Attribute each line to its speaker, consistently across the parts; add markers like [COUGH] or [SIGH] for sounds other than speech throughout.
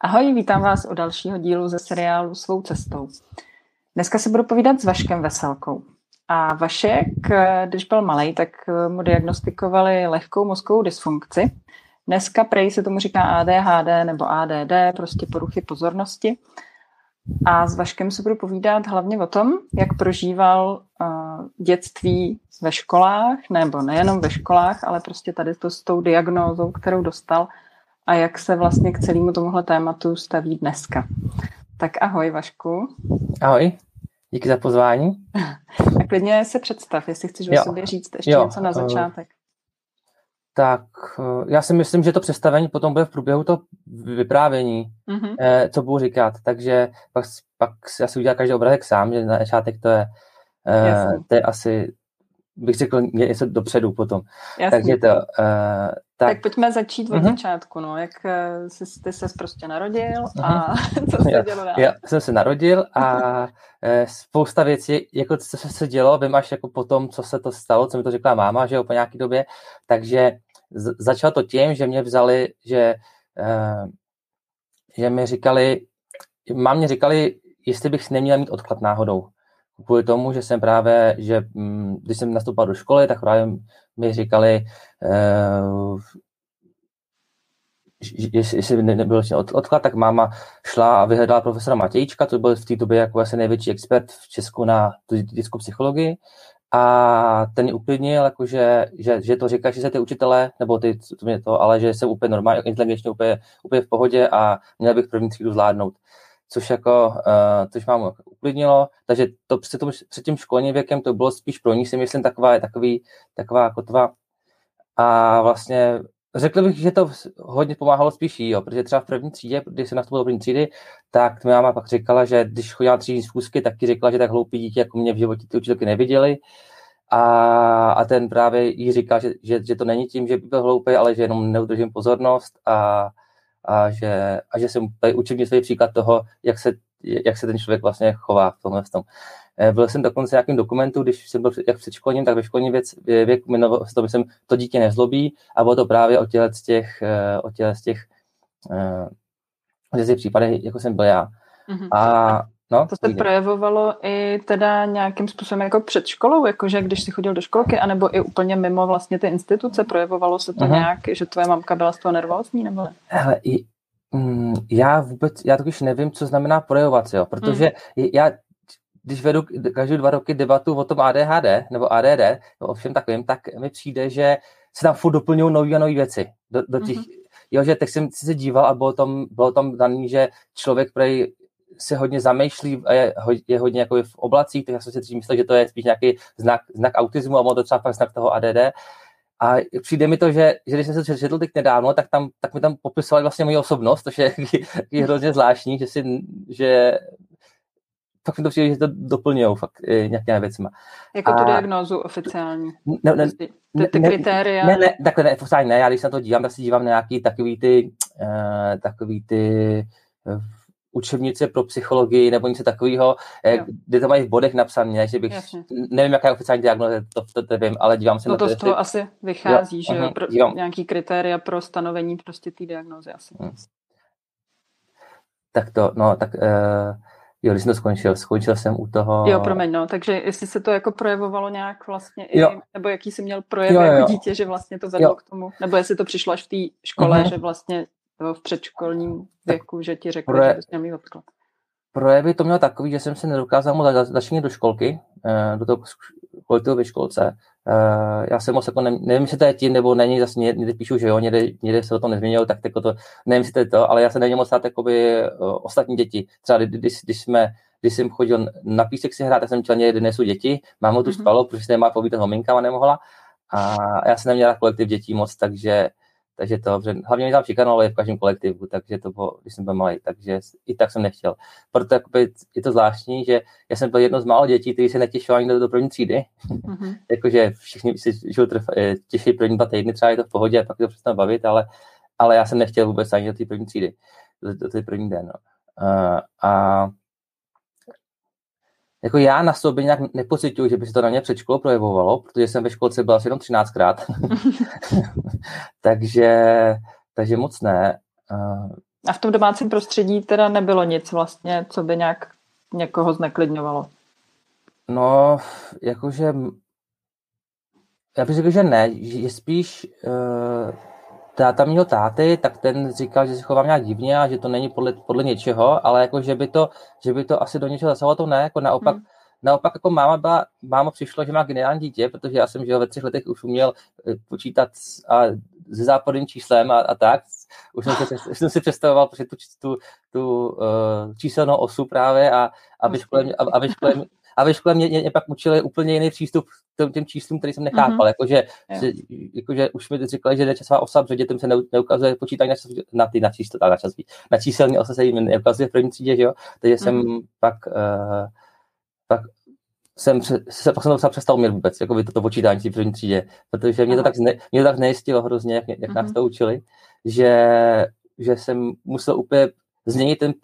Speaker 1: Ahoj, vítám vás u dalšího dílu ze seriálu Svou cestou. Dneska se budu povídat s Vaškem Veselkou. A Vašek, když byl malý, tak mu diagnostikovali lehkou mozkovou dysfunkci. Dneska prej se tomu říká ADHD nebo ADD, prostě poruchy pozornosti. A s Vaškem se budu povídat hlavně o tom, jak prožíval uh, dětství ve školách, nebo nejenom ve školách, ale prostě tady to s tou diagnózou, kterou dostal a jak se vlastně k celému tomuhle tématu staví dneska. Tak ahoj Vašku.
Speaker 2: Ahoj, díky za pozvání. [LAUGHS]
Speaker 1: A klidně se představ, jestli chceš jo. o sobě říct ještě jo. něco na eh, začátek.
Speaker 2: Tak eh, já si myslím, že to představení potom bude v průběhu toho vyprávění, mm-hmm. co budu říkat. Takže pak, pak já si udělám každý obrázek sám, že na začátek to je, to je asi bych řekl něco dopředu potom. Jasně. Takže to... Uh,
Speaker 1: tak. tak pojďme začít od uh-huh. začátku, no. Jak uh, jsi, ty se prostě narodil a uh-huh. [LAUGHS] co se dělo dál?
Speaker 2: Já jsem se narodil a uh, spousta věcí, jako co se, se dělo, vím až jako potom, co se to stalo, co mi to řekla máma, že jo, po nějaký době, takže z- začalo to tím, že mě vzali, že, uh, že mi říkali, mámě říkali, jestli bych si neměl mít odklad náhodou kvůli tomu, že jsem právě, že mm, když jsem nastoupil do školy, tak právě mi říkali, uh, jestli nebyl odklad, tak máma šla a vyhledala profesora Matějčka, to byl v té době jako asi největší expert v Česku na dětskou psychologii. A ten uklidnil, jako že, že, že, to říká, že se ty učitelé, nebo ty, to mě to, ale že jsem úplně normálně, inteligentně úplně, úplně v pohodě a měl bych první třídu zvládnout což jako, uh, což mám uklidnilo, takže to před, tom, před tím školním věkem to bylo spíš pro ní si myslím taková, takový, taková kotva a vlastně řekl bych, že to hodně pomáhalo spíš jí, jo, protože třeba v první třídě, když jsem nastoupil do první třídy, tak mi máma pak říkala, že když chodila třídní schůzky, tak ti řekla, že tak hloupý dítě jako mě v životě ty učitelky neviděli. A, a ten právě jí říká, že, že, že, to není tím, že by byl hloupý, ale že jenom neudržím pozornost a, a že, a že jsem tady učebnicový příklad toho, jak se, jak se ten člověk vlastně chová v tomhle tom. Eh, byl jsem dokonce nějakým dokumentu, když jsem byl jak předškolním, tak ve školním věc, věku jmenoval to, jsem to dítě nezlobí a bylo to právě o těle z těch, eh, o těle z těch, těch případech, jako jsem byl já. Mm-hmm. A No,
Speaker 1: to se projevovalo i teda nějakým způsobem jako před školou, jakože když jsi chodil do školky, anebo i úplně mimo vlastně ty instituce, projevovalo se to uh-huh. nějak, že tvoje mamka byla z toho nervózní, nebo ne?
Speaker 2: Hele, i, mm, já vůbec, já totiž nevím, co znamená projevovat, jo, protože mm. já, když vedu každé dva roky debatu o tom ADHD nebo ADD, o všem takovým, tak mi přijde, že se tam furt doplňují nové a nové věci do, do těch, mm-hmm. jo, že tak jsem si se díval a bylo tam, bylo tam daný, že člověk prej se hodně zamýšlí a je, je hodně jako v oblacích, tak já jsem si myslel, že to je spíš nějaký znak, znak autismu a bylo to třeba fakt znak toho ADD. A přijde mi to, že, že když jsem se četl teď nedávno, tak, tam, tak mi tam popisovali vlastně moji osobnost, což je, [LAUGHS] je hrozně zvláštní, že si, že fakt mi to přijde, že to doplňují fakt e, nějakými věcma.
Speaker 1: Jako tu diagnózu oficiální. Ne, ne, ty, ty, ty kritéria.
Speaker 2: Ne, ne, takhle ne, ne, ne, já když se na to dívám, tak si dívám na nějaký takový ty, uh, takový ty uh, učebnice pro psychologii nebo něco takového, eh, kde to mají v bodech napsané, že bych, Jasně. nevím, jaká je oficiální diagnoza, to, to, to vím, ale dívám se
Speaker 1: no
Speaker 2: na
Speaker 1: to. to z toho asi vychází, jo, že uh-huh, pro, nějaký kritéria pro stanovení prostě té diagnozy asi. Hmm.
Speaker 2: Tak to, no, tak uh, jo, když jsem to skončil, skončil jsem u toho...
Speaker 1: Jo, promiň, no, takže jestli se to jako projevovalo nějak vlastně i, jo. nebo jaký jsi měl projev jo, jo, jako dítě, že vlastně to vedlo jo. k tomu, nebo jestli to přišlo až v té škole, uh-huh. že vlastně v předškolním věku, že ti řekl, Proje... že bys měl mít odklad?
Speaker 2: Projevy to mělo takový, že jsem se nedokázal moc začít do školky, eh, do toho kolektivu ve školce. Eh, já jsem moc jako, nevím, jestli to je tím, nebo není, zase někde píšu, že jo, někde, někde se o tom nezměnilo, tak jako to, nevím, jestli to je to, ale já se neměl moc stát jakoby eh, ostatní děti. Třeba když, když jsme když jsem chodil na písek si hrát, tak jsem chtěl někde dnesu děti, máma tu mm-hmm. spalo, protože se nemá povídat hominkama nemohla. A já jsem neměl kolektiv dětí moc, takže takže to, že hlavně mě tam šikanovali v každém kolektivu, takže to bylo, když jsem byl malý, takže i tak jsem nechtěl. Proto jakoby, je to zvláštní, že já jsem byl jedno z málo dětí, kteří se netěšili ani do, do první třídy. Mm-hmm. [LAUGHS] Jakože všichni si eh, těší první dva týdny, třeba je to v pohodě, a pak to přestane bavit, ale, ale já jsem nechtěl vůbec ani do té první třídy, do, do té první den. No. Uh, a jako já na sobě nějak nepocituju, že by se to na mě před školou projevovalo, protože jsem ve školce byl asi jenom 13krát. [LAUGHS] [LAUGHS] takže, takže moc ne.
Speaker 1: A v tom domácím prostředí teda nebylo nic vlastně, co by nějak někoho zneklidňovalo?
Speaker 2: No, jakože já bych řekl, že ne, že spíš uh, táta mého táty, tak ten říkal, že se chovám nějak divně a že to není podle, podle něčeho, ale jako, že by to, že by to asi do něčeho zasahovalo, to ne, jako naopak, hmm. naopak jako máma byla, máma přišlo, že má geniální dítě, protože já jsem, že ve třech letech už uměl eh, počítat a se záporným číslem a, a tak, už jsem, si, [LAUGHS] už jsem si představoval protože tu, tu, tu uh, číselnou osu právě a, a ve škole, a, a ve škole, a ve škole mě, mě, pak učili úplně jiný přístup k těm číslům, který jsem nechápal. Mm-hmm. Jakože, že, jakože už mi říkali, že časová osa, že dětem se neukazuje počítání na, čas, na ty na číslo, na, čas, na číselní ose se jim neukazuje v první třídě, že jo? Takže mm-hmm. jsem mhm. pak, uh, pak jsem se pak jsem to přestal umět vůbec, jako by toto počítání v první třídě, protože mě to tak, zne, mě to tak nejistilo hrozně, jak, jak mm-hmm. nás mhm. to učili, že, že jsem musel úplně změnit ten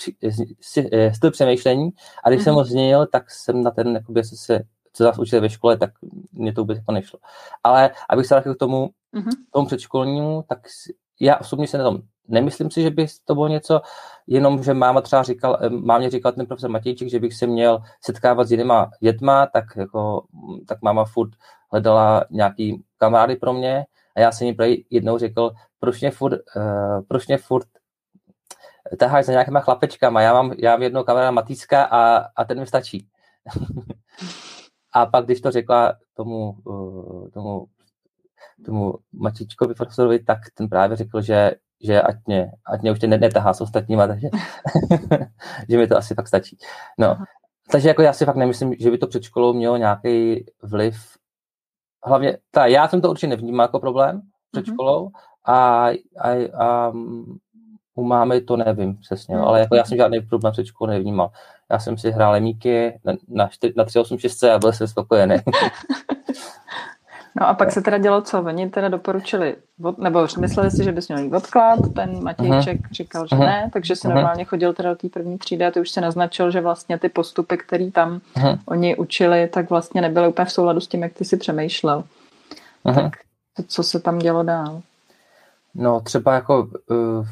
Speaker 2: eh, styl přemýšlení a když mm-hmm. jsem ho změnil, tak jsem na ten, jakoby, se, co nás učili ve škole, tak mě to vůbec jako nešlo. Ale abych se vrátil k tomu, mm-hmm. tomu předškolnímu, tak já osobně se na tom nemyslím si, že by to bylo něco, jenom, že máma třeba říkal, eh, mámě říkal ten profesor Matějček, že bych se měl setkávat s jinýma dětma, tak, jako, tak máma furt hledala nějaký kamarády pro mě a já jsem jí jednou řekl, proč mě furt, uh, proč mě furt taháš za nějakýma chlapečkama, já mám, já mám jednoho kamaráda Matýska a, a ten mi stačí. [LAUGHS] a pak, když to řekla tomu, uh, tomu, tomu Matičkovi profesorovi, tak ten právě řekl, že, že ať mě, ať mě už ten netahá s ostatníma, takže [LAUGHS] že mi to asi fakt stačí. No, takže jako já si fakt nemyslím, že by to před školou mělo nějaký vliv. Hlavně, ta, já jsem to určitě nevnímal jako problém před mm-hmm. školou a, a, a u mámy to nevím přesně, no, ale jako já jsem žádný problém před školou nevnímal. Já jsem si hrál lemíky na, na, 4, na 386 a byl jsem spokojený. [LAUGHS]
Speaker 1: No a pak se teda dělo co? Oni teda doporučili, nebo mysleli si, že bys měl jít odklad, ten Matějček uh-huh. říkal, že uh-huh. ne, takže si uh-huh. normálně chodil teda do té první třídy a ty už se naznačil, že vlastně ty postupy, které tam uh-huh. oni učili, tak vlastně nebyly úplně v souladu s tím, jak ty si přemýšlel. Uh-huh. Tak co se tam dělo dál?
Speaker 2: No třeba jako uh,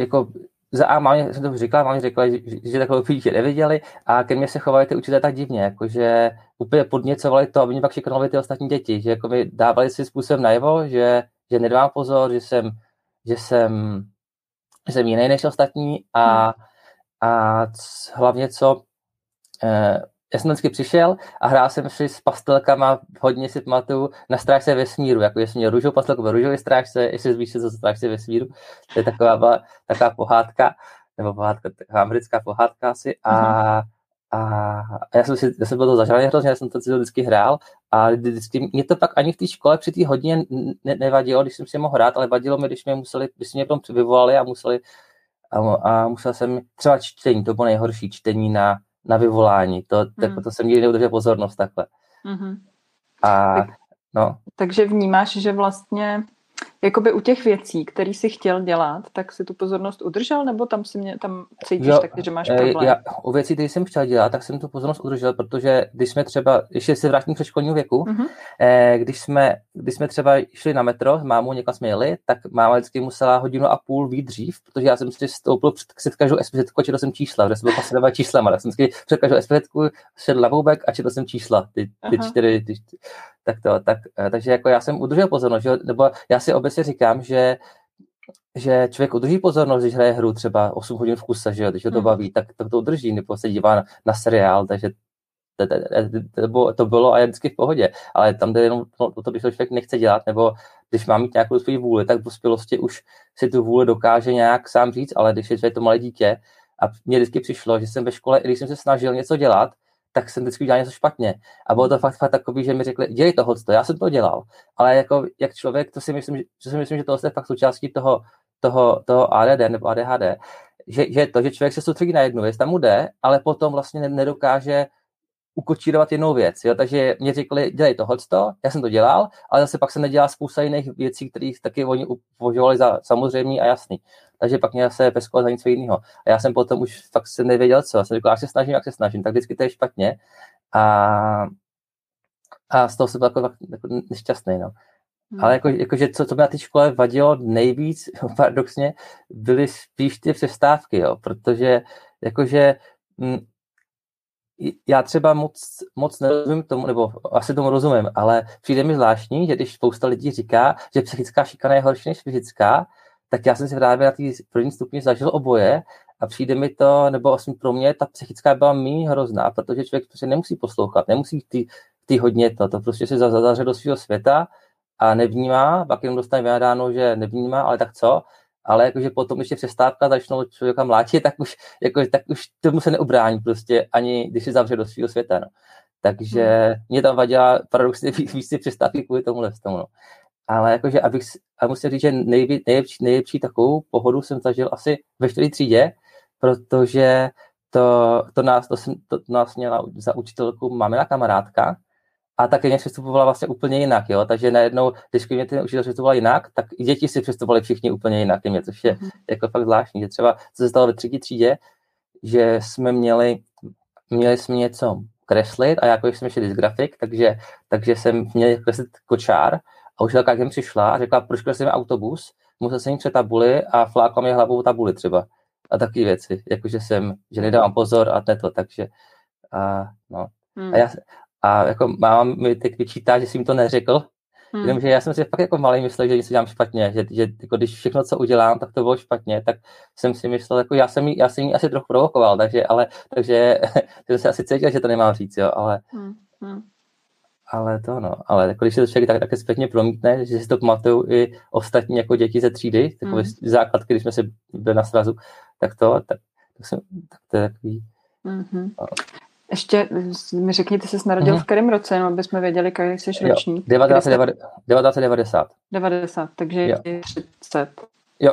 Speaker 2: jako za A mámě, jsem to říkala, mámě řekla, že, že takové dítě neviděli a ke mně se chovali ty učitelé tak divně, jakože úplně podněcovali to, aby mě pak šikanovali ty ostatní děti, že jako mi dávali si způsobem najevo, že, že nedávám pozor, že jsem, že jsem, že jsem jiný než ostatní a, a hlavně co, eh, já jsem vždycky přišel a hrál jsem si s pastelkama, hodně si pamatuju, na strážce vesmíru, jako jestli měl růžovou pastelku ve růžové strážce, jestli víš, co strážce vesmíru, to je taková, taková pohádka, nebo pohádka, taková americká pohádka asi. A, mm-hmm. a já jsem, si, já jsem byl to zažraný hrozně, já jsem to vždycky hrál. A vždycky, mě to pak ani v té škole při té hodině ne, nevadilo, když jsem si mohl hrát, ale vadilo mi, když mě museli, když mě potom vyvolali a museli a, a musel jsem třeba čtení, to bylo nejhorší čtení na na vyvolání. To, tak, to jsem nikdy neudržel pozornost takhle. Hmm. A, tak, no.
Speaker 1: Takže vnímáš, že vlastně jakoby u těch věcí, které jsi chtěl dělat, tak si tu pozornost udržel, nebo tam si mě tam cítíš jo, taky, že máš eh, problém? Já,
Speaker 2: u věcí, které jsem chtěl dělat, tak jsem tu pozornost udržel, protože když jsme třeba, ještě se vrátím k školního věku, mm-hmm. eh, když, jsme, když jsme třeba šli na metro, s mámou někam jsme jeli, tak máma vždycky musela hodinu a půl být dřív, protože já jsem si stoupil před, před každou SPZ a četl jsem čísla, kde jsem byl fascinovat čísla, ale jsem vždycky před každou SPZ šel lavoubek a četl jsem čísla, ty, ty čtyři, ty, tak to, tak, eh, takže jako já jsem udržel pozornost, že, nebo já si obecně říkám, že že člověk udrží pozornost, když hraje hru třeba 8 hodin v kuse, že jo, když ho to hmm. baví, tak, tak to udrží, nebo se dívá na, na seriál, takže to, to, to, to bylo a je vždycky v pohodě, ale tam jde jenom o to, když to člověk nechce dělat, nebo když má mít nějakou svou vůli, tak v dospělosti už si tu vůli dokáže nějak sám říct, ale když je člověk to malé dítě a mně vždycky přišlo, že jsem ve škole, když jsem se snažil něco dělat, tak jsem vždycky udělal něco špatně. A bylo to fakt, fakt takový, že mi řekli, dělej toho, to, já jsem to dělal. Ale jako, jak člověk, to si myslím, že, si myslím, že to je fakt součástí toho, toho, toho ADD nebo ADHD, že, že to, že člověk se soustředí na jednu věc, tam mu jde, ale potom vlastně nedokáže ukočírovat jinou věc. Jo? Takže mě řekli, dělej tohle, já jsem to dělal, ale zase pak se nedělá spousta jiných věcí, které taky oni považovali za samozřejmý a jasný. Takže pak mě se peskovat za něco jiného. A já jsem potom už fakt se nevěděl, co. Já jsem řekl, jak se snažím, jak se snažím, tak vždycky to je špatně. A, a z toho jsem byl jako, jako nešťastný. No. Hmm. Ale jako, jakože co, co mi na té škole vadilo nejvíc, [LAUGHS] paradoxně, byly spíš ty přestávky, jo, protože jakože m, mm, já třeba moc, moc nerozumím tomu, nebo asi tomu rozumím, ale přijde mi zvláštní, že když spousta lidí říká, že psychická šikana je horší než fyzická, tak já jsem si právě na té první stupni zažil oboje a přijde mi to, nebo aspoň pro mě, ta psychická byla méně hrozná, protože člověk prostě nemusí poslouchat, nemusí ty, ty hodně to, to prostě se zadaře do svého světa a nevnímá, pak jenom dostane vynadáno, že nevnímá, ale tak co, ale jakože potom ještě přestávka začnou člověka mlátit, tak už, jako, tak už tomu se neobrání prostě, ani když se zavře do svého světa. No. Takže hmm. mě tam vadila paradoxně víc ty přestávky kvůli tomu tomu. No. Ale jakože, abych, a musím říct, že nejví, nejlepší, nejlepší takovou pohodu jsem zažil asi ve čtvrté třídě, protože to, to, nás, to, jsem, to, to nás měla za učitelku mamina kamarádka, a ta ke mně přistupovala vlastně úplně jinak, jo? takže najednou, když ke mně ten učitel přistupoval jinak, tak i děti si přistupovali všichni úplně jinak ke mně, což je mm-hmm. jako fakt zvláštní, že třeba, co se stalo ve třetí třídě, že jsme měli, měli jsme něco kreslit a jako jsem ještě dysgrafik, takže, takže jsem měl kreslit kočár a učitelka k přišla a řekla, proč kreslíme autobus, musel jsem jim před tabuli a flákla mě hlavou tabuli třeba a takové věci, jakože jsem, že nedávám pozor a to, takže a, no. Hmm. A, já, a jako máma mi teď vyčítá, že jsem jim to neřekl, Hmm. Jenomže já jsem si fakt jako malý myslel, že něco dělám špatně, že, že jako když všechno, co udělám, tak to bylo špatně, tak jsem si myslel, jako já jsem jí, já jsem jí asi trochu provokoval, takže, ale, takže [LAUGHS] jsem se asi cítil, že to nemám říct, jo, ale, hmm. Hmm. ale to no, ale jako když se to člověk tak, také zpětně promítne, že si to pamatují i ostatní jako děti ze třídy, takové hmm. základky, když jsme se byli na srazu, tak to, tak, tak, jsem, tak to je takový,
Speaker 1: hmm. No. Ještě mi řekni, ty jsi narodil mm-hmm. v kterém roce, jenom aby jsme věděli, jaký jsi ročník.
Speaker 2: 1990.
Speaker 1: 90, takže jo. 30.
Speaker 2: Jo.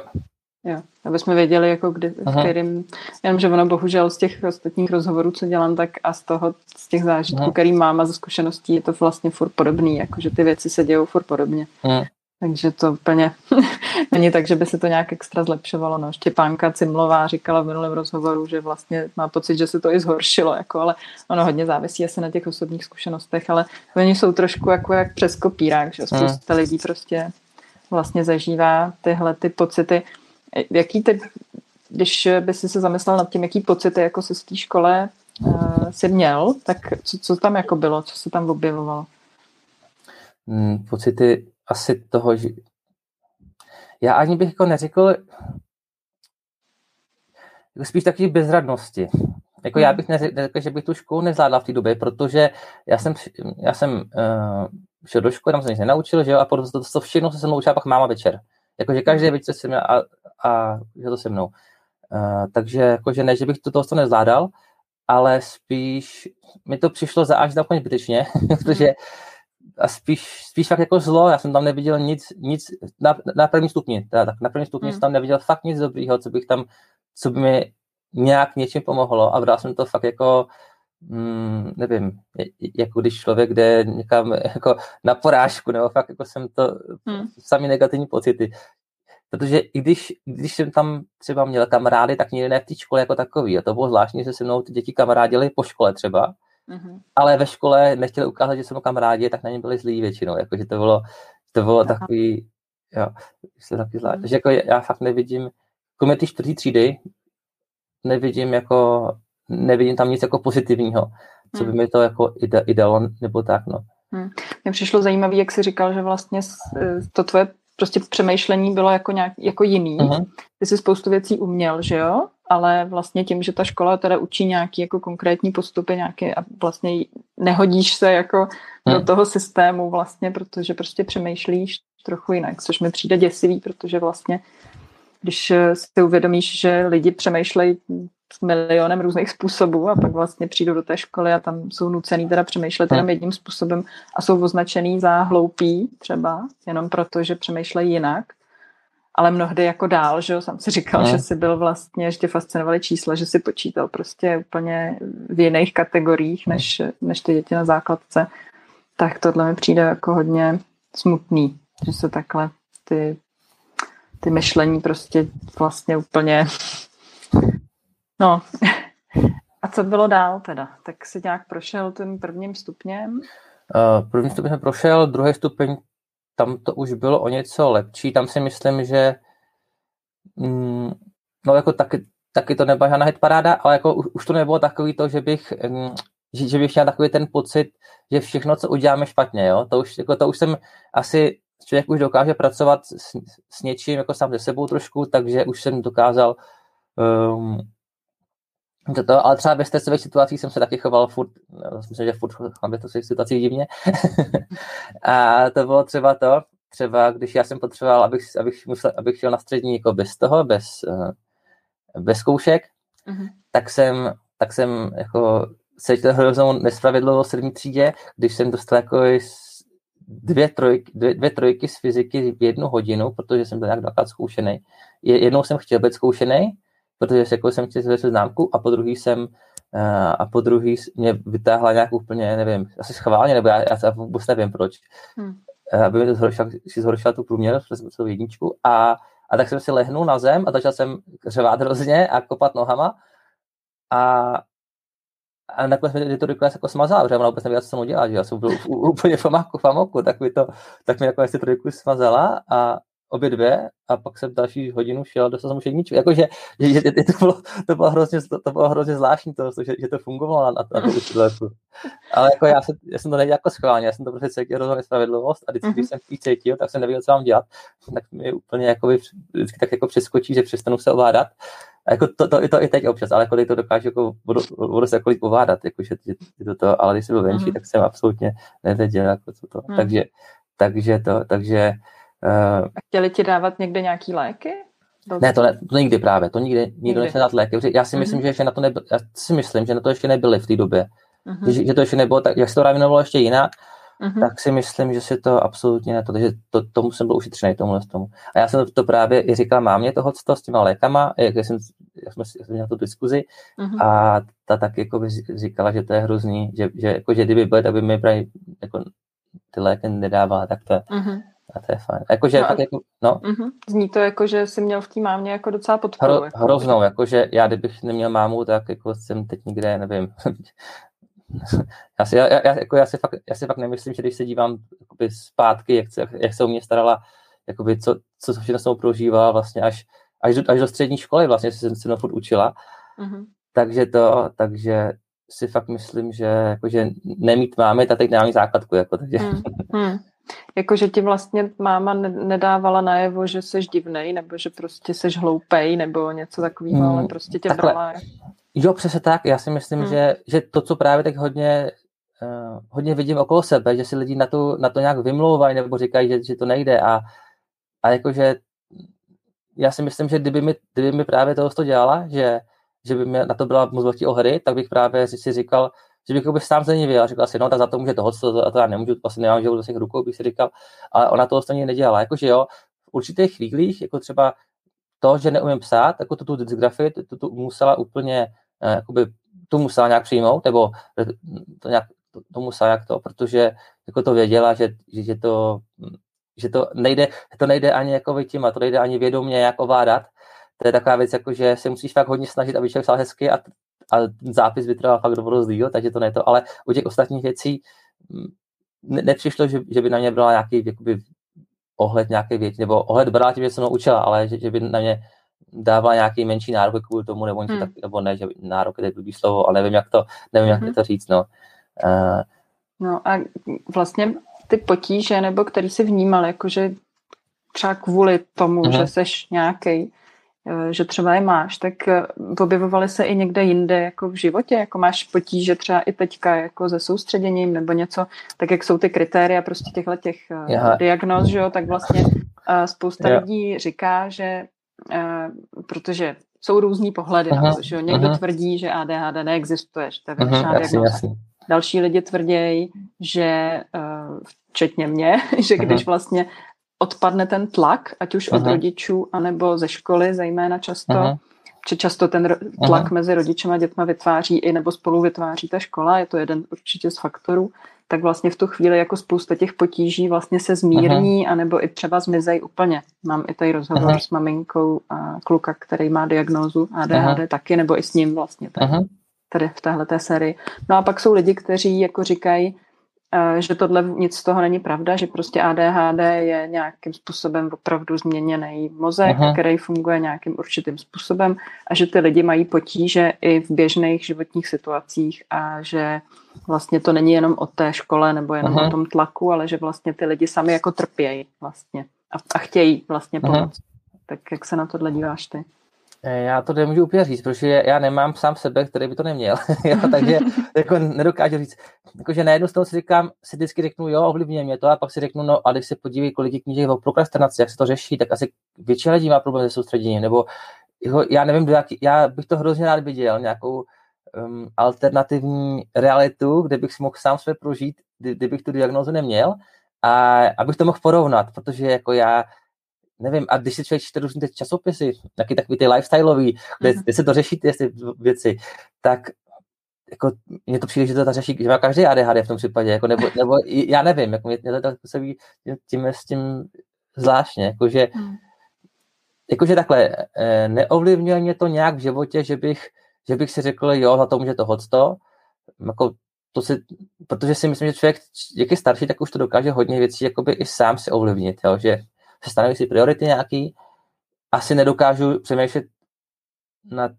Speaker 1: Jo, aby jsme věděli, jako kdy, v mhm. kterým, jenomže ono bohužel z těch ostatních rozhovorů, co dělám, tak a z toho, z těch zážitků, uh-huh. který mám a ze zkušeností, je to vlastně furt podobný, jakože ty věci se dějou furt podobně. Uh-huh. Takže to úplně [LAUGHS] není tak, že by se to nějak extra zlepšovalo. No. Štěpánka Cimlová říkala v minulém rozhovoru, že vlastně má pocit, že se to i zhoršilo, jako, ale ono hodně závisí asi na těch osobních zkušenostech, ale oni jsou trošku jako jak přes kopírák, že spousta hmm. lidí prostě vlastně zažívá tyhle ty pocity. Jaký ty, když by si se zamyslel nad tím, jaký pocity jako se z té škole uh, si měl, tak co, co tam jako bylo, co se tam objevovalo?
Speaker 2: Hmm, pocity asi toho, že já ani bych jako neřekl jako spíš taky bezradnosti. Jako já hmm. bych neřekl, že bych tu školu nezvládla v té době, protože já jsem, já jsem uh, šel do školy, tam jsem nic nenaučil, že jo, a potom to, to všechno se se mnou učila pak máma večer. Jakože každý hmm. večer jsem měl a, a že to se mnou. Uh, takže jakože ne, že bych to toho nezvládal, ale spíš mi to přišlo za až úplně zbytečně, [LAUGHS] protože hmm a spíš, spíš fakt jako zlo, já jsem tam neviděl nic, nic na, na první stupni, teda, tak na první stupni hmm. jsem tam neviděl fakt nic dobrýho, co bych tam, co by mi nějak něčím pomohlo a bral jsem to fakt jako, mm, nevím, jako když člověk jde někam [LAUGHS] jako na porážku, nebo fakt jako jsem to, hmm. sami negativní pocity. Protože i když, když jsem tam třeba měl kamarády, tak nikdy ne v té škole jako takový. A to bylo zvláštní, že se mnou ty děti kamarádili po škole třeba. Mm-hmm. Ale ve škole nechtěli ukázat, že jsou kamarádi, tak na ně byli zlí většinou. Jakože to bylo, to bylo Aha. takový, jo, se taky zvlášť. Mm-hmm. Takže jako já fakt nevidím, kromě ty čtvrtý třídy, nevidím jako, nevidím tam nic jako pozitivního, co by mm. mi to jako ide, idealo, nebo tak, no.
Speaker 1: Hmm. Mně přišlo zajímavé, jak jsi říkal, že vlastně to tvoje prostě přemýšlení bylo jako, nějak, jako jiný. Uh-huh. Ty jsi spoustu věcí uměl, že jo? Ale vlastně tím, že ta škola teda učí nějaký jako konkrétní postupy nějaké a vlastně nehodíš se jako uh-huh. do toho systému vlastně, protože prostě přemýšlíš trochu jinak, což mi přijde děsivý, protože vlastně když si uvědomíš, že lidi přemýšlejí s milionem různých způsobů a pak vlastně přijdou do té školy a tam jsou nucený teda přemýšlet jenom jedním způsobem a jsou označený za hloupí třeba, jenom proto, že přemýšlejí jinak, ale mnohdy jako dál, že jo, jsem si říkal, že si byl vlastně, že tě fascinovaly čísla, že si počítal prostě úplně v jiných kategoriích, než, než ty děti na základce, tak tohle mi přijde jako hodně smutný, že se takhle ty, ty myšlení prostě vlastně úplně No, a co bylo dál teda? Tak si nějak prošel tím prvním stupněm?
Speaker 2: Uh, první stupeň jsem prošel, druhý stupeň tam to už bylo o něco lepší. Tam si myslím, že mm, no jako taky, taky to nebyla žádná paráda, ale jako už, už to nebylo takový to, že bych, mm, že, že bych měl takový ten pocit, že všechno, co uděláme špatně, jo, to už, jako, to už jsem asi, člověk už dokáže pracovat s, s něčím, jako sám se sebou trošku, takže už jsem dokázal um, to, ale třeba ve stresových situacích jsem se taky choval furt, no, myslím, že furt mám ve stresových situacích divně. [LAUGHS] a to bylo třeba to, třeba když já jsem potřeboval, abych, abych, musel, abych šel na střední jako bez toho, bez, eh, bez zkoušek, mm-hmm. tak jsem, tak jsem jako cítil hroznou nespravedlivost v sedmý třídě, když jsem dostal jako dvě trojky, dvě, dvě trojky z fyziky v jednu hodinu, protože jsem byl nějak dvakrát zkoušený. Jednou jsem chtěl být zkoušený, protože jako jsem chtěl zvědět známku a po druhý jsem uh, a po druhý mě vytáhla nějak úplně, nevím, asi schválně, nebo já, já vůbec nevím proč. Hmm. Uh, aby mi to zhoršila, si zhoršila tu průměr, protože jsem celou jedničku a, a tak jsem si lehnul na zem a začal jsem řvát hrozně a kopat nohama a a nakonec mi to rychle jako smazala, protože ona vůbec nevěděla, co jsem udělal, že já jsem byl úplně v amoku, v amoku tak, mi to, tak mi nakonec ty trojku smazala a, obě dvě a pak jsem další hodinu šel, dostal jsem už jedničku. Jakože že, že, to, bylo, to, bylo hrozně, to, to bylo hrozně zvláštní, to, že, že to fungovalo na, na, na tu Ale jako já, se, já jsem to nedělal jako schválně, já jsem to prostě cítil hroznou nespravedlivost a vždycky, když mhm. jsem ji cítil, tak jsem nevěděl, co mám dělat. Tak mi úplně jakoby, vždycky tak jako přeskočí, že přestanu se ovládat. A jako to, to, to, to, i teď občas, ale jako to dokážu jako, budu, budu se jako ovládat, jako, že, že, to, to, ale když jsem byl venší, mm. tak jsem absolutně nevěděl, jako co to. Mm. Takže, takže to, takže
Speaker 1: a chtěli ti dávat někde nějaký léky?
Speaker 2: Ne, to, ne, to nikdy právě, to nikdy, nikdo nechce dát léky. Já si myslím, mm-hmm. že ještě na to nebyl, já si myslím, že na to ještě nebyli v té době. Mm-hmm. Že, že, to ještě nebylo tak, jak se to právě jmenovalo ještě jinak, mm-hmm. tak si myslím, že si to absolutně ne to, takže to, tomu jsem byl ušetřený, tomu tomu. A já jsem to, to právě i říkal mámě toho, co s těma lékama, jak jsem, jak jsme, jak jsme měli tu diskuzi mm-hmm. a ta tak jako by říkala, že to je hrozný, že, že, jako, že kdyby byly, tak by mi právě jako ty léky nedávala, tak to, mm-hmm. A to je fajn. Jakože, no, jako, no.
Speaker 1: Uh-huh. Zní to jako, že jsi měl v té mámě jako docela podporu. Hro,
Speaker 2: jako, hroznou, jakože já kdybych neměl mámu, tak jako jsem teď nikde, nevím. [LAUGHS] já, si, já, já, jako já, si fakt, já si fakt nemyslím, že když se dívám jakoby zpátky, jak se, jak se o mě starala, jakoby co, co všechno jsem prožívala vlastně až, až, do, až do střední školy vlastně jsem se furt učila. Uh-huh. Takže to, takže si fakt myslím, že jakože nemít mámy, tak teď nemám základku, jako, takže. Hmm.
Speaker 1: Hmm. Jako, že ti vlastně máma nedávala najevo, že jsi divnej, nebo že prostě jsi hloupej, nebo něco takového, hmm, ale prostě tě takhle. brala.
Speaker 2: Jo, přesně tak. Já si myslím, hmm. že, že to, co právě tak hodně, uh, hodně vidím okolo sebe, že si lidi na to, na to nějak vymlouvají, nebo říkají, že, že to nejde a, a jakože já si myslím, že kdyby mi, kdyby mi právě toho dělala, že, že by mi na to byla moc velký ohry, tak bych právě si říkal, že bych by sám zenivil a říkal si, no tak za to může toho, co a to já nemůžu, vlastně nemám život do rukou, bych si říkal, ale ona to ostatně nedělala. Jakože jo, v určitých chvílích, jako třeba to, že neumím psát, jako tu, tu dysgrafii, to, to musela úplně, eh, jakoby, to musela nějak přijmout, nebo to, nějak, to, to musela jak to, protože jako to věděla, že, že, že to že to nejde, to nejde ani jako vytímat, to nejde ani vědomě jak ovládat. To je taková věc, jako že se musíš fakt hodně snažit, aby člověk psal hezky a a zápis vytrval fakt dobrost díl, takže to ne to, ale u těch ostatních věcí mm, ne, nepřišlo, že, že by na mě byla nějaký jakoby, ohled nějaké věci, nebo ohled brala tím, že jsem učila, ale že, že by na mě dávala nějaký menší nárok kvůli tomu, nebo, hmm. tak, nebo ne, že nárok je blbý slovo, ale nevím, jak to, nevím, jak hmm. to říct, no.
Speaker 1: Uh, no a vlastně ty potíže, nebo který si vnímal, jakože třeba kvůli tomu, uh-huh. že seš nějaký že třeba je máš, tak eh, objevovaly se i někde jinde jako v životě, jako máš potíže třeba i teďka jako se soustředěním nebo něco, tak jak jsou ty kritéria prostě těchto těch uh, diagnóz, že jo, tak vlastně spousta lidí říká, že protože jsou různý pohledy uh-huh. na to, že jo, někdo uh-huh. tvrdí, že ADHD neexistuje, že to je uh-huh. diagnóza. Další lidi tvrdí, že včetně mě, [LAUGHS] že když vlastně odpadne ten tlak, ať už uh-huh. od rodičů, anebo ze školy, zejména často, uh-huh. že často ten tlak uh-huh. mezi rodičem a dětma vytváří i nebo spolu vytváří ta škola, je to jeden určitě z faktorů, tak vlastně v tu chvíli jako spousta těch potíží vlastně se zmírní, uh-huh. anebo i třeba zmizej úplně. Mám i tady rozhovor uh-huh. s maminkou a kluka, který má diagnózu ADHD uh-huh. taky, nebo i s ním vlastně tady, tady v téhle sérii. No a pak jsou lidi, kteří jako říkají, že tohle nic z toho není pravda, že prostě ADHD je nějakým způsobem opravdu změněný mozek, Aha. který funguje nějakým určitým způsobem a že ty lidi mají potíže i v běžných životních situacích a že vlastně to není jenom o té škole nebo jenom Aha. o tom tlaku, ale že vlastně ty lidi sami jako trpějí vlastně a, a chtějí vlastně pomoct. Aha. Tak jak se na tohle díváš ty?
Speaker 2: Eh, já to nemůžu úplně říct, protože já nemám sám sebe, který by to neměl. [LAUGHS] jo, takže jako nedokážu říct. Jakože na jednu stranu si říkám, si vždycky řeknu, jo, ovlivňuje mě to, a pak si řeknu, no a když se podívej, kolik je knížek o prokrastinaci, jak se to řeší, tak asi většina lidí má problém se soustředěním, nebo jako, já nevím, do jaký, já bych to hrozně rád viděl, nějakou um, alternativní realitu, kde bych si mohl sám své prožít, kdy, kdybych tu diagnózu neměl, a abych to mohl porovnat, protože jako já nevím, a když si člověk čte různé ty časopisy, taky takový ty lifestyleový, kde, uh-huh. kde se to řeší ty věci, tak jako mně to přijde, že to ta řeší, že má každý ADHD v tom případě, jako nebo, nebo já nevím, jako mě, mě to působí tím, s tím zvláštně, jakože, hmm. jakože takhle, eh, neovlivňuje mě to nějak v životě, že bych, že bych si řekl, jo, za to může to to, jako to si, protože si myslím, že člověk, jak je starší, tak už to dokáže hodně věcí jakoby i sám si ovlivnit, jo, že se stanoví si priority nějaký, asi nedokážu přemýšlet nad,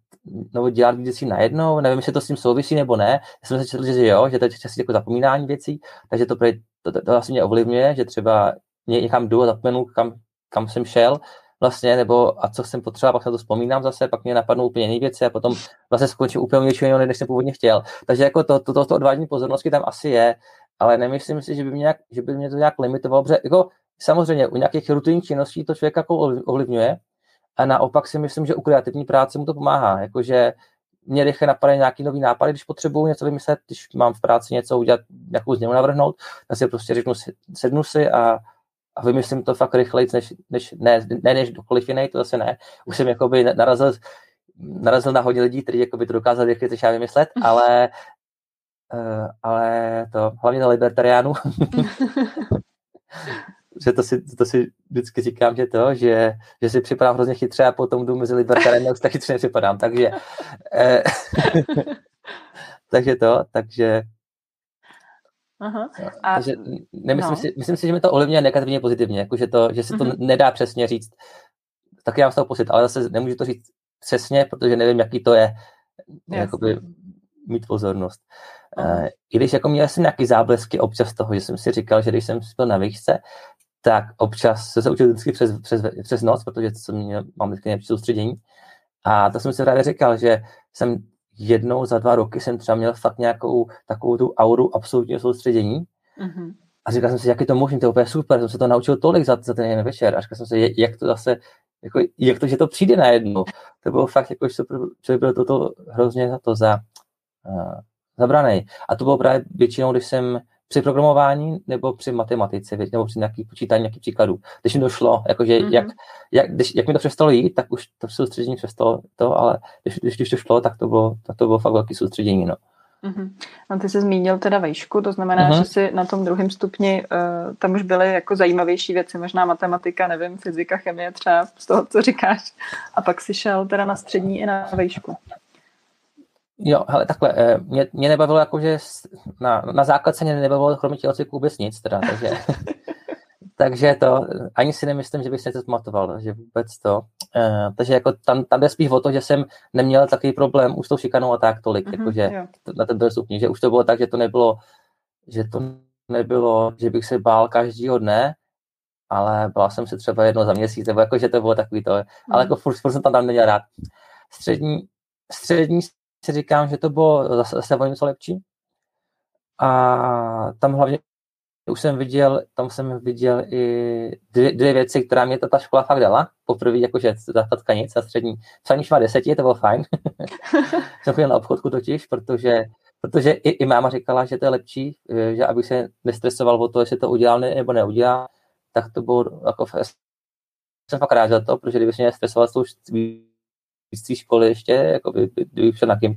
Speaker 2: nebo dělat věci najednou, nevím, jestli to s tím souvisí nebo ne. Já jsem se četl, že jo, že to je časí jako zapomínání věcí, takže to, to, to, to asi mě ovlivňuje, že třeba někam jdu a zapomenu, kam, kam jsem šel, vlastně, nebo a co jsem potřeboval, pak se to vzpomínám zase, pak mě napadnou úplně jiné věci a potom vlastně skončím úplně něčeho jiného, než jsem původně chtěl. Takže jako to, to, to, to odvádění pozornosti tam asi je, ale nemyslím si, že by mě, nějak, že by mě to nějak limitovalo, protože jako samozřejmě u nějakých rutinních činností to člověk jako ovlivňuje a naopak si myslím, že u kreativní práce mu to pomáhá, jakože mě rychle napadají nějaký nový nápady, když potřebuju něco vymyslet, když mám v práci něco udělat, nějakou změnu navrhnout, tak si prostě řeknu, sednu si a, a vymyslím to fakt rychleji, než, než, ne, ne, než dokoliv jiný, to zase ne. Už jsem jakoby narazil, narazil na hodně lidí, kteří jakoby to dokázali rychle třeba vymyslet, [LAUGHS] ale, uh, ale to, hlavně na libertariánu, [LAUGHS] že to si, to si vždycky říkám, že to, že, že si připadám hrozně chytře a potom jdu mezi libertariány a už tak chytře nepřipadám. Takže, eh, [LAUGHS] takže to, takže
Speaker 1: Aha.
Speaker 2: A, takže nemyslím no. si, myslím si, že mi to ovlivňuje negativně pozitivně, jako že, to, že se to mm-hmm. nedá přesně říct. Taky já mám z toho pocit, ale zase nemůžu to říct přesně, protože nevím, jaký to je jakoby, mít pozornost. Uh, I když jako měl jsem nějaký záblesky občas toho, že jsem si říkal, že když jsem byl na výšce, tak občas se učil vždycky přes, přes, přes noc, protože to mě, mám vždycky nejlepší soustředění. A to jsem si právě říkal, že jsem jednou za dva roky jsem třeba měl fakt nějakou takovou tu auru absolutního soustředění. Mm-hmm. A říkal jsem si, jak je to možné, to je úplně super, jsem se to naučil tolik za, za ten jeden večer. A říkal jsem si, jak to zase, jako, jak to, že to přijde najednou. To bylo fakt, jako, že člověk byl toto hrozně za to za, uh, zabraný. A to bylo právě většinou, když jsem při programování nebo při matematice, nebo při nějaký počítání nějakých příkladů. Když mi došlo, jakože mm-hmm. jak, jak, když, jak mi to přestalo jít, tak už to soustředění přestalo to, ale když, když, když to šlo, tak to bylo, tak to bylo fakt velký soustředění. No.
Speaker 1: Mm-hmm. No ty jsi zmínil teda vejšku, to znamená, mm-hmm. že si na tom druhém stupni, uh, tam už byly jako zajímavější věci, možná matematika, nevím, fyzika, chemie třeba z toho, co říkáš. A pak si šel teda na střední i na vejšku.
Speaker 2: Jo, hele, takhle, eh, mě, mě nebavilo jako, že na, na základce mě nebavilo kromě tělocviku vůbec nic, teda, takže, [LAUGHS] takže to, ani si nemyslím, že bych se to pamatoval, že vůbec to. Uh, takže jako tam, tam jde spíš o to, že jsem neměl takový problém už s tou šikanou a tak tolik, mm-hmm, jakože jo. na ten stupni, že už to bylo tak, že to nebylo, že to nebylo, že bych se bál každýho dne, ale bál jsem se třeba jedno za měsíc, nebo jako, že to bylo takový to, ale jako furt, furt jsem tam, tam neměl rád. Střední, střední si říkám, že to bylo zase, zase o něco lepší. A tam hlavně už jsem viděl, tam jsem viděl i dvě, dvě věci, která mě ta, ta škola fakt dala. Poprvé, jakože ta tkanice a střední. Psaní šla deseti, to bylo fajn. [LAUGHS] jsem chodil na obchodku totiž, protože, protože i, i máma říkala, že to je lepší, že abych se nestresoval o to, jestli to udělal nebo neudělal, tak to bylo jako jsem fakt rád za to, protože kdyby se mě stresoval s tou z té školy ještě, jako by, by, by šel na kým.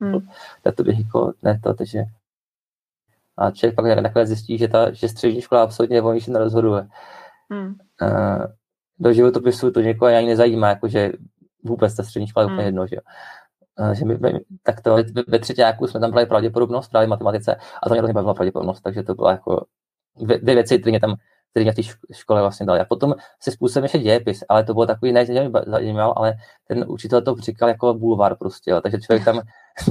Speaker 2: Hmm. Tak to bych jako, ne to, takže a člověk pak nakonec zjistí, že ta že střední škola absolutně o ničem nerozhoduje. Hmm. Uh, do životopisu to někoho ani nezajímá, jakože vůbec ta střední škola je hmm. úplně jedno, že eh, že my, tak to ve třetíku jsme tam brali pravděpodobnost právě matematice a to mě to bavila pravděpodobnost, takže to byla jako dvě, dvě věci, které mě tam které mě v té škole vlastně dali. A potom se způsobem ještě dějepis, ale to bylo takový, ne, zajímal, ale ten učitel to říkal jako bulvar prostě, jo. takže člověk tam,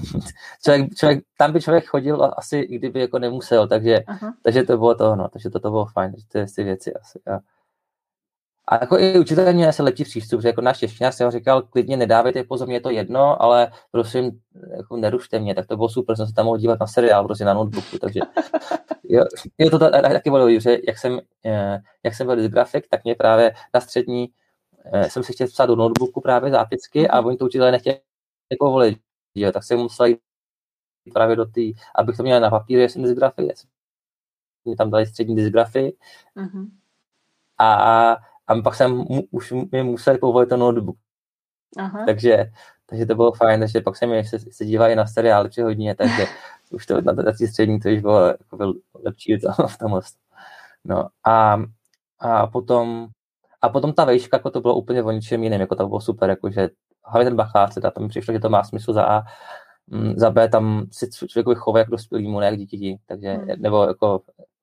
Speaker 2: [LAUGHS] člověk, člověk, tam by člověk chodil asi, i kdyby jako nemusel, takže, takže to bylo to, no, takže to, to bylo fajn, že to je ty věci asi. Jo. A jako i učitel měl se lepší přístup, že jako náš čeština jsem říkal, klidně nedávejte pozor, mě je to jedno, ale prosím, jako nerušte mě, tak to bylo super, jsem se tam mohl dívat na seriál, prostě na notebooku, takže jo, jo to taky bylo že jak jsem, eh, jak jsem byl grafik, tak mě právě na střední eh, jsem si chtěl psát do notebooku právě zápisky a oni to učitelé nechtěli jako volit, jo, tak jsem musel jít právě do té, abych to měl na papíře, jsem dysgrafii, mě tam dali střední dysgrafii mm-hmm. a a pak jsem mu, už mi musel povolit ten notebook. Aha. Takže, takže to bylo fajn, takže pak jsem se, se díval na seriály při hodině, takže [LAUGHS] už to na, na té střední to už bylo jako byl lepší v [LAUGHS] tom No a, a potom a potom ta vejška, jako to bylo úplně o ničem jiném, jako to bylo super, jakože hlavně ten bakalář, teda to mi přišlo, že to má smysl za A, mm, za B tam si člověk chová jak dospělýmu, ne jak dítěti, takže, hmm. nebo jako,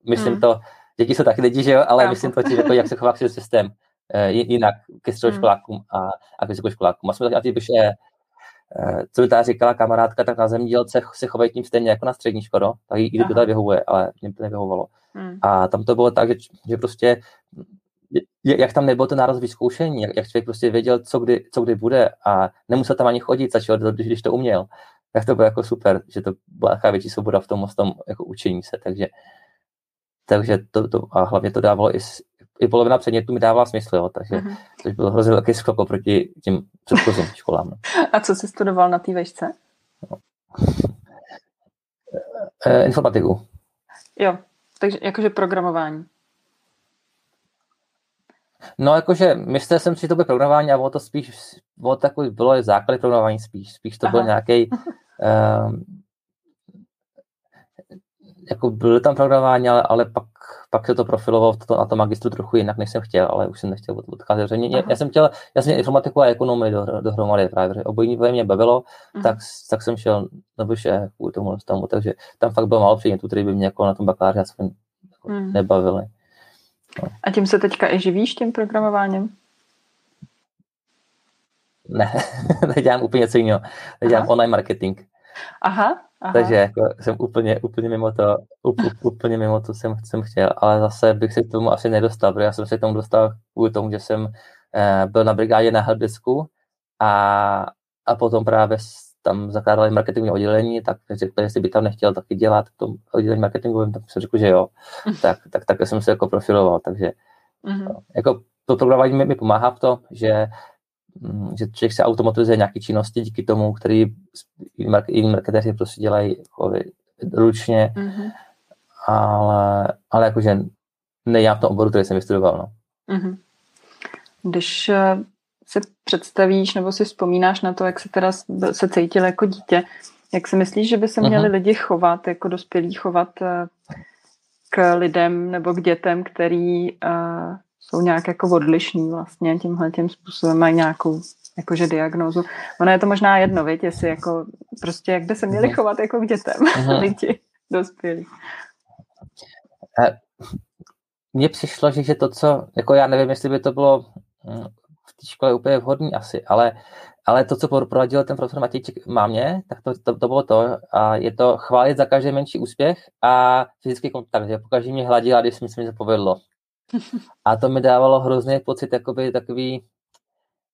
Speaker 2: myslím hmm. to, děti jsou taky lidi, že jo, ale myslím to, jako, jak se chová k systém eh, jinak ke středoškolákům a, a k vysokoškolákům. A jsme taky, eh, co by ta říkala kamarádka, tak na zemědělce se chovají tím stejně jako na střední škodo, tak jí to tady vyhovuje, ale mě to nevyhovovalo. Hmm. A tam to bylo tak, že, že prostě jak tam nebylo to nárazový zkoušení, jak, jak člověk prostě věděl, co kdy, co kdy bude a nemusel tam ani chodit, začal, když to uměl, tak to bylo jako super, že to byla taková větší svoboda v tom, v tom jako učení se, takže takže to, to, a hlavně to dávalo i, i polovina předmětů mi dávala smysl, jo, takže to bylo hrozně velký skok oproti těm předchozím školám.
Speaker 1: A co jsi studoval na té vešce? No.
Speaker 2: E, informatiku.
Speaker 1: Jo, takže jakože programování.
Speaker 2: No, jakože myslel jsem si, že to bude programování a bylo to spíš, bylo takový, bylo základ programování spíš, spíš to Aha. byl nějaký um, [LAUGHS] jako byly tam programování, ale, ale pak, pak se to profilovalo to, na tom magistru trochu jinak, než jsem chtěl, ale už jsem nechtěl odcházet. Mě, já jsem chtěl, já jsem informatiku a ekonomii do, dohromady právě, že obojí mě bavilo, tak, tak jsem šel na vyše kvůli tomu, tomu, takže tam fakt bylo málo předmětů, který by mě jako na tom bakaláři aspoň jako uh-huh. nebavili.
Speaker 1: No. A tím se teďka i živíš tím programováním?
Speaker 2: Ne, [LAUGHS] teď dělám úplně něco jiného. Teď dělám online marketing.
Speaker 1: Aha, Aha.
Speaker 2: Takže jako jsem úplně, úplně mimo to, úplně mimo to jsem, jsem chtěl, ale zase bych se k tomu asi nedostal, protože já jsem se k tomu dostal kvůli tomu, že jsem eh, byl na brigádě na helpdesku a, a potom právě tam zakládali marketingové oddělení, tak řekli, jestli by tam nechtěl taky dělat k tomu oddělení marketingovém, tak jsem řekl, že jo. tak, tak, tak jsem se jako profiloval, takže mm-hmm. jako to programování mi, mi pomáhá v tom, že že člověk se automatizuje nějaké činnosti díky tomu, který jiní marketéři prostě dělají jako ručně, mm-hmm. ale, ale jakože nejá v tom oboru, který jsem vystudoval. No. Mm-hmm.
Speaker 1: Když eh, se představíš nebo si vzpomínáš na to, jak se teda se cítil jako dítě, jak si myslíš, že by se měli mm-hmm. lidi chovat, jako dospělí chovat eh, k lidem nebo k dětem, který uh, jsou nějak jako odlišní vlastně tímhle tím způsobem, mají nějakou jakože diagnózu. Ono je to možná jedno, víte, jestli jako prostě jak by se měli mhm. chovat jako k dětem uh-huh. [LAUGHS] lidi dospělí.
Speaker 2: Mně přišlo, že, že to, co, jako já nevím, jestli by to bylo hm, v té škole úplně vhodný asi, ale, ale to, co proradil ten profesor Matějček mámě, tak to, to, to bylo to, a je to chválit za každý menší úspěch a fyzický kontakt, že pokaždé mě hladila, když mi se mi to povedlo. A to mi dávalo hrozný pocit jakoby takový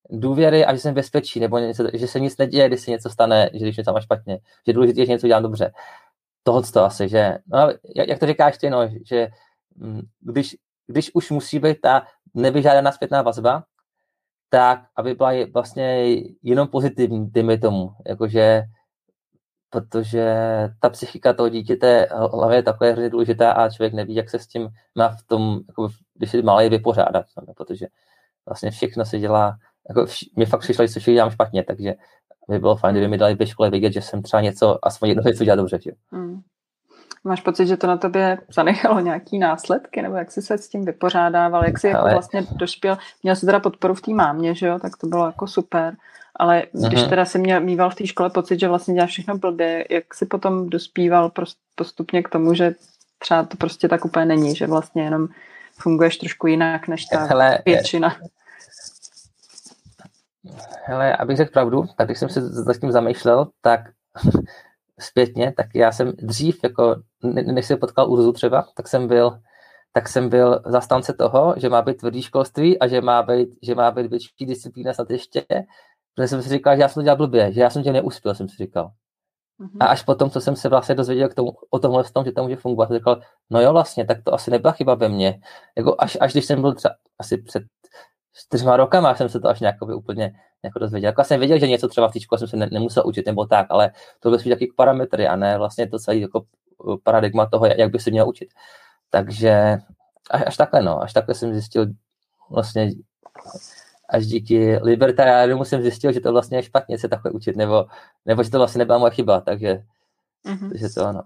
Speaker 2: důvěry a že jsem bezpečí, nebo něco, že se nic neděje, když se něco stane, že když něco má špatně, že důležité je, že něco dělám dobře. Tohle to asi, že, no, jak to říkáš ty, no, že mm, když, když už musí být ta nevyžádaná zpětná vazba, tak aby byla vlastně jenom pozitivní, dejme tomu, jakože protože ta psychika toho dítěte hlavně je takhle hrozně důležitá a člověk neví, jak se s tím má v tom, jako když je malý, vypořádat, protože vlastně všechno se dělá, jako vš- mi fakt přišlo, že dělám špatně, takže by bylo fajn, kdyby mi dali ve škole vidět, že jsem třeba něco, aspoň jedno věc udělal dobře. Že? Hmm.
Speaker 1: Máš pocit, že to na tobě zanechalo nějaký následky, nebo jak jsi se s tím vypořádával, jak jsi jako Ale... jako vlastně došpěl, měl jsi teda podporu v té mámě, že jo, tak to bylo jako super, ale když uh-huh. teda jsi měl, mýval v té škole pocit, že vlastně děláš všechno blbě, jak jsi potom dospíval postupně k tomu, že třeba to prostě tak úplně není, že vlastně jenom funguješ trošku jinak než ta Hele, většina.
Speaker 2: Hele, abych řekl pravdu, tak když jsem se za tím zamýšlel, tak zpětně, tak já jsem dřív, jako než jsem potkal Urzu třeba, tak jsem byl tak jsem byl zastánce toho, že má být tvrdý školství a že má být, že má být větší disciplína snad ještě, protože jsem si říkal, že já jsem to dělal blbě, že já jsem tě neuspěl, jsem si říkal. Mm-hmm. A až potom, co jsem se vlastně dozvěděl k tomu, o tomhle tom, že to může fungovat, jsem říkal, no jo, vlastně, tak to asi nebyla chyba ve mně. Jako až, až když jsem byl třeba asi před čtyřma rokama jsem se to až nějak úplně jako dozvěděl. Jako jsem věděl, že něco třeba v té škole jsem se ne, nemusel učit nebo tak, ale to byly spíš taky parametry a ne vlastně to celé jako uh, paradigma toho, jak by se měl učit. Takže až, až takhle, no, až takhle jsem zjistil vlastně až díky libertariánům jsem zjistil, že to vlastně je špatně se takhle učit, nebo, nebo že to vlastně nebyla moje chyba, takže, mm-hmm. takže to ano.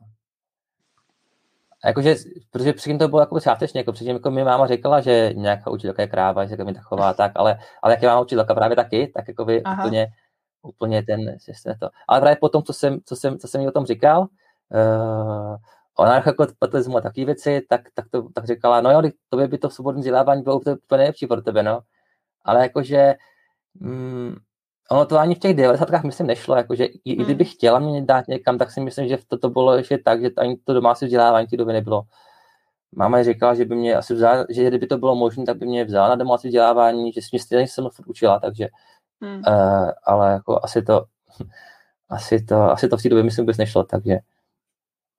Speaker 2: A jakože, protože předtím to bylo jako částečně, jako předtím jako mi máma říkala, že nějaká učitelka je kráva, že mi taková [LAUGHS] tak, ale, ale jak je máma učitelka právě taky, tak jako by úplně, úplně ten systém to. Ale právě potom, co jsem, co jsem, co jsem mi o tom říkal, uh, ona jako patrizmu a takové věci, tak, tak, to, tak říkala, no jo, to by, by to svobodné vzdělávání bylo úplně nejlepší pro tebe, no. Ale jakože, mm, ono to ani v těch 90. myslím nešlo, jakože i, hmm. i kdybych chtěla mě dát někam, tak si myslím, že to, to bylo ještě tak, že ani to domácí vzdělávání té doby nebylo. Máma říkala, že by mě asi vzala, že kdyby to bylo možné, tak by mě vzala na domácí vzdělávání, že mě stejně jsem furt učila, takže, hmm. uh, ale jako asi to, [LAUGHS] asi to, asi to v té době myslím vůbec nešlo, takže.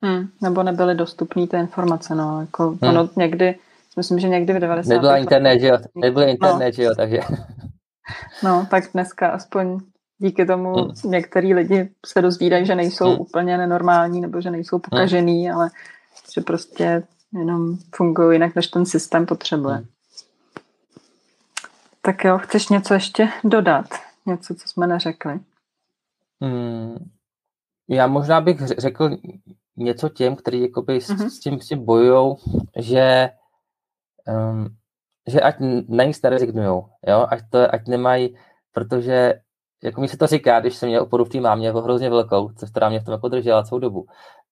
Speaker 1: Hmm, nebo nebyly dostupné ty informace, no, jako hmm. ono někdy, myslím, že někdy v 90.
Speaker 2: Nebyla internet, že jo, nebyl internet, no. že jo, takže. [LAUGHS]
Speaker 1: No, tak dneska aspoň díky tomu hmm. některý lidi se dozvídají, že nejsou hmm. úplně nenormální nebo že nejsou pokažený, hmm. ale že prostě jenom fungují jinak, než ten systém potřebuje. Hmm. Tak jo, chceš něco ještě dodat? Něco, co jsme neřekli?
Speaker 2: Hmm. Já možná bych řekl něco těm, kteří jakoby mm-hmm. s tím, s tím bojují, že um, že ať na nic nerezignujou, jo, ať, to, ať nemají, protože jako mi se to říká, když jsem měl oporu v té mámě jako hrozně velkou, což která mě v tom jako držela celou dobu.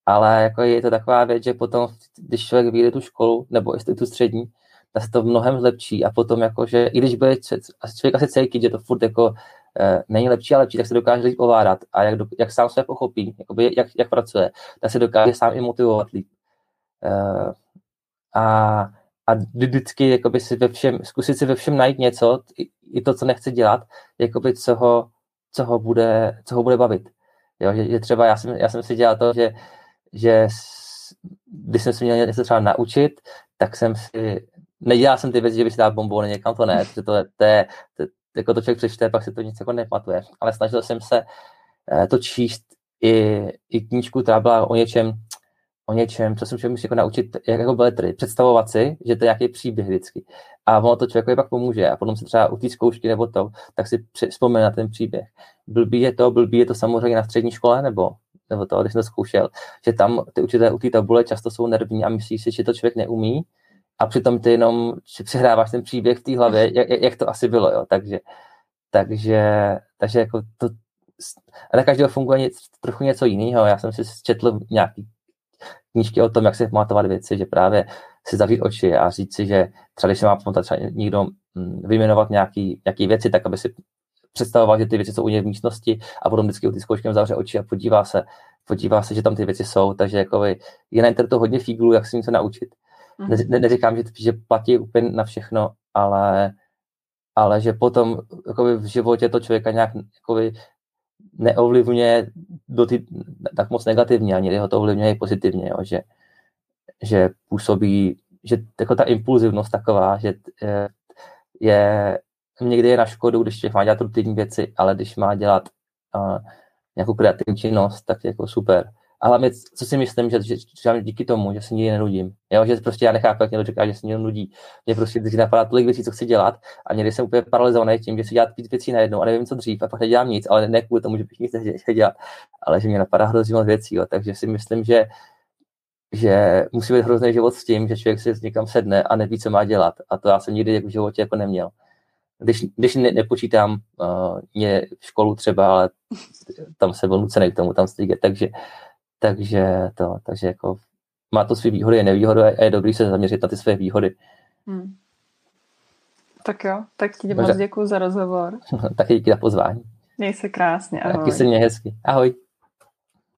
Speaker 2: Ale jako je to taková věc, že potom, když člověk vyjde tu školu, nebo jestli tu střední, tak se to mnohem zlepší a potom jako, že i když bude člověk asi cítit, že to furt jako e, není lepší a lepší, tak se dokáže líp ovládat a jak, do, jak sám se pochopí, jakoby, jak, jak pracuje, tak se dokáže sám i motivovat líp. E, a a vždycky jakoby si ve všem, zkusit si ve všem najít něco, i to, co nechce dělat, jakoby co ho, co ho, bude, co ho bude bavit. Jo, že, že, třeba já jsem, já jsem si dělal to, že, že když jsem si měl něco třeba naučit, tak jsem si, nedělal jsem ty věci, že bych si dal bombony někam, to ne, protože to, to, je, to, jako to člověk přečte, pak si to nic jako nepamatuje, ale snažil jsem se eh, to číst i, i knížku, která byla o něčem, o něčem, co jsem člověk musí jako naučit, jak jako beletry, představovat si, že to je nějaký příběh vždycky. A ono to člověku pak pomůže. A potom se třeba u té zkoušky nebo to, tak si vzpomene na ten příběh. Blbý je to, blbý je to samozřejmě na střední škole, nebo, nebo to, když jsem to zkoušel, že tam ty učitelé u té tabule často jsou nervní a myslí si, že to člověk neumí, a přitom ty jenom přehráváš ten příběh v té hlavě, jak, jak, to asi bylo, jo. Takže, takže, takže jako to, ale každého funguje něco, trochu něco jiného. Já jsem si četl nějaký knížky o tom, jak se pamatovat věci, že právě si zavřít oči a říct si, že třeba když se má pamatovat třeba někdo mm, vyjmenovat nějaký, nějaký věci, tak aby si představoval, že ty věci jsou u něj v místnosti a potom vždycky u ty zkoušky zavře oči a podívá se, podívá se, že tam ty věci jsou, takže jako je na internetu hodně fíglů, jak si něco naučit. Mm. Ne, neříkám, že, že platí úplně na všechno, ale, ale že potom jakoby v životě to člověka nějak jakoby, neovlivňuje do ty, tak moc negativně, ani ho to ovlivňuje i pozitivně, jo, že, že působí, že jako ta impulzivnost taková, že eh, je, někdy je na škodu, když má dělat rutinní věci, ale když má dělat uh, nějakou kreativní činnost, tak je jako super. A hlavně, co si myslím, že, že, že díky tomu, že se nikdy nenudím. Jo, že prostě já nechápu, jak někdo říká, že se někdo nudí. Mě prostě vždycky napadá tolik věcí, co chci dělat a někdy jsem úplně paralizovaný tím, že si dělat víc věcí najednou a nevím, co dřív a pak nedělám nic, ale ne kvůli tomu, že bych nic nechtěl dělat, ale že mě napadá hrozně moc věcí. Jo. Takže si myslím, že že musí být hrozný život s tím, že člověk si někam sedne a neví, co má dělat. A to já jsem nikdy v životě jako neměl. Když, když ne, nepočítám uh, mě školu třeba, ale tam se byl nucený k tomu tam stýget, takže, takže to, takže jako má to své výhody a nevýhody a je dobrý se zaměřit na ty své výhody. Hmm.
Speaker 1: Tak jo, tak ti moc děkuji za rozhovor. [LAUGHS]
Speaker 2: Taky díky za pozvání.
Speaker 1: Měj se krásně, ahoj.
Speaker 2: Taky se mě hezky. Ahoj.